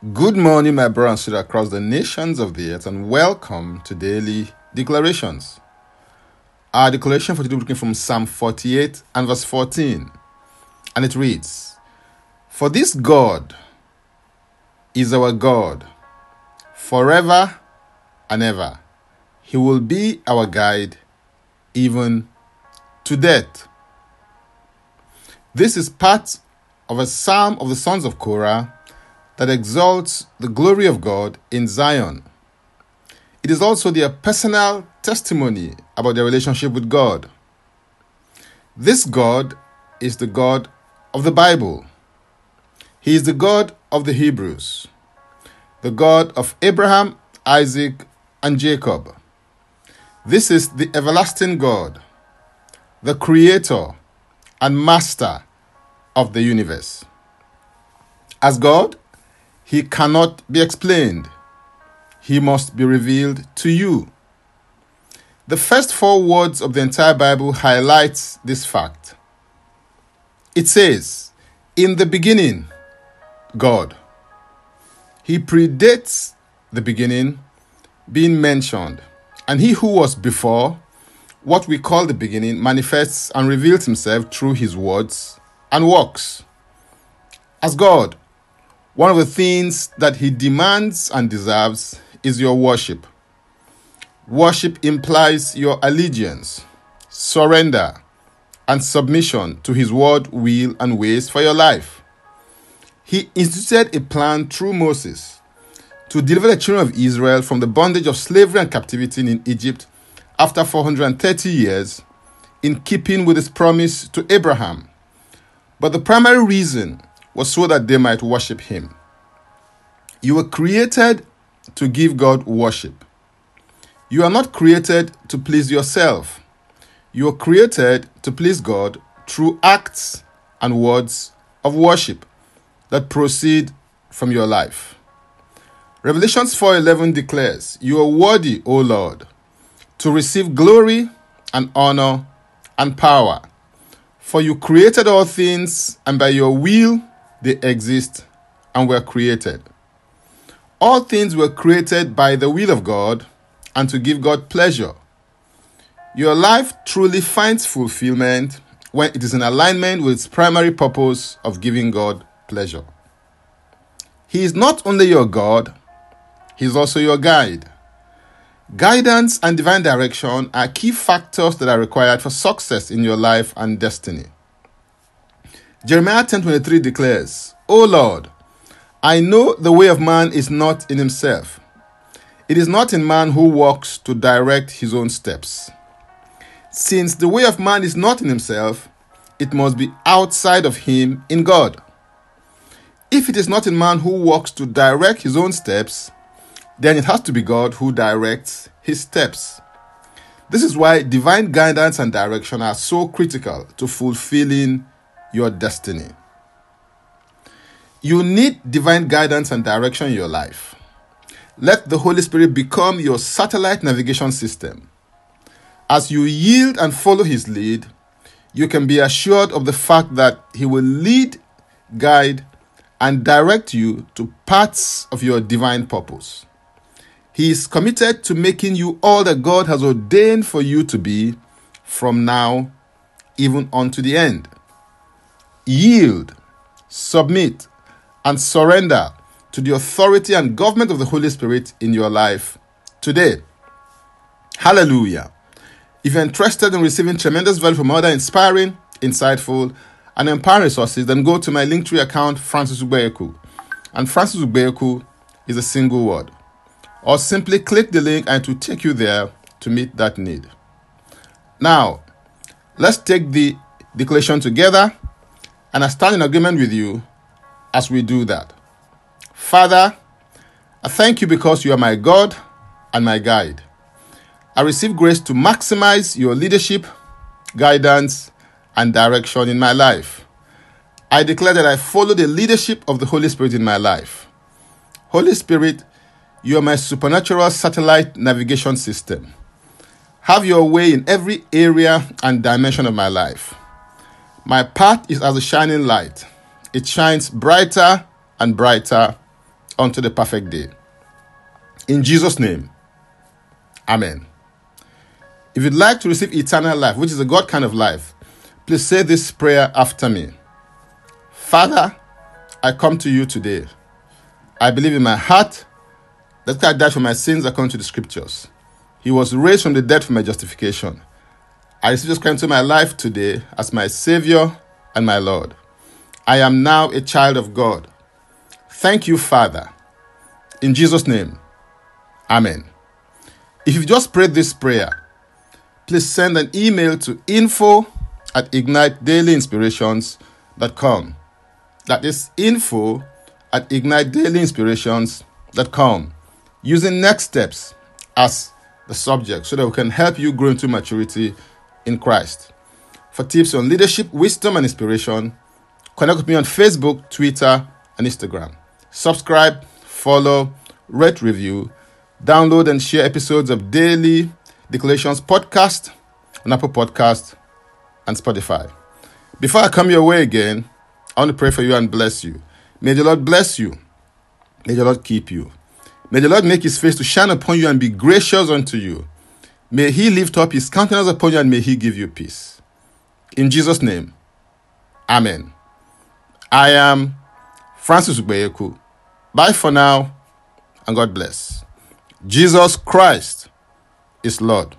Good morning, my brothers and across the nations of the earth, and welcome to Daily Declarations. Our declaration for today is looking from Psalm 48 and verse 14, and it reads For this God is our God forever and ever. He will be our guide even to death. This is part of a psalm of the sons of Korah that exalts the glory of God in Zion. It is also their personal testimony about their relationship with God. This God is the God of the Bible. He is the God of the Hebrews, the God of Abraham, Isaac, and Jacob. This is the everlasting God, the Creator and Master of the universe. As God, he cannot be explained. He must be revealed to you. The first four words of the entire Bible highlights this fact. It says, "In the beginning, God." He predates the beginning being mentioned, and he who was before, what we call the beginning, manifests and reveals himself through his words and works. As God, one of the things that he demands and deserves is your worship. Worship implies your allegiance, surrender, and submission to his word, will, and ways for your life. He instituted a plan through Moses to deliver the children of Israel from the bondage of slavery and captivity in Egypt after 430 years, in keeping with his promise to Abraham. But the primary reason was so that they might worship him. You were created to give God worship. You are not created to please yourself. You are created to please God through acts and words of worship that proceed from your life. Revelations 4:11 declares, "You are worthy, O Lord, to receive glory and honor and power, for you created all things, and by your will they exist and were created." All things were created by the will of God and to give God pleasure. Your life truly finds fulfillment when it is in alignment with its primary purpose of giving God pleasure. He is not only your God, He is also your guide. Guidance and divine direction are key factors that are required for success in your life and destiny. Jeremiah 10:23 declares, "O Lord, I know the way of man is not in himself. It is not in man who walks to direct his own steps. Since the way of man is not in himself, it must be outside of him in God. If it is not in man who walks to direct his own steps, then it has to be God who directs his steps. This is why divine guidance and direction are so critical to fulfilling your destiny. You need divine guidance and direction in your life. Let the Holy Spirit become your satellite navigation system. As you yield and follow His lead, you can be assured of the fact that He will lead, guide, and direct you to paths of your divine purpose. He is committed to making you all that God has ordained for you to be from now even unto the end. Yield, submit, and surrender to the authority and government of the Holy Spirit in your life today. Hallelujah. If you're interested in receiving tremendous value from other inspiring, insightful, and empowering resources, then go to my Linktree account, Francis Ubeyeku. And Francis Ubeyeku is a single word. Or simply click the link and it will take you there to meet that need. Now, let's take the declaration together, and I stand in agreement with you as we do that. Father, I thank you because you are my God and my guide. I receive grace to maximize your leadership, guidance, and direction in my life. I declare that I follow the leadership of the Holy Spirit in my life. Holy Spirit, you are my supernatural satellite navigation system. Have your way in every area and dimension of my life. My path is as a shining light it shines brighter and brighter unto the perfect day. In Jesus' name, Amen. If you'd like to receive eternal life, which is a God kind of life, please say this prayer after me Father, I come to you today. I believe in my heart that God died for my sins according to the scriptures. He was raised from the dead for my justification. I receive Jesus Christ into my life today as my Savior and my Lord. I am now a child of God. Thank you, Father. In Jesus' name, Amen. If you've just prayed this prayer, please send an email to info at ignitedailyinspirations.com. That is info at ignitedailyinspirations.com using next steps as the subject so that we can help you grow into maturity in Christ. For tips on leadership, wisdom, and inspiration, connect with me on Facebook, Twitter, and Instagram. Subscribe, follow, rate, review, download, and share episodes of Daily Declarations podcast on Apple Podcast and Spotify. Before I come your way again, I want to pray for you and bless you. May the Lord bless you. May the Lord keep you. May the Lord make his face to shine upon you and be gracious unto you. May he lift up his countenance upon you and may he give you peace. In Jesus' name, Amen. I am Francis Ubeyeku. Bye for now and God bless. Jesus Christ is Lord.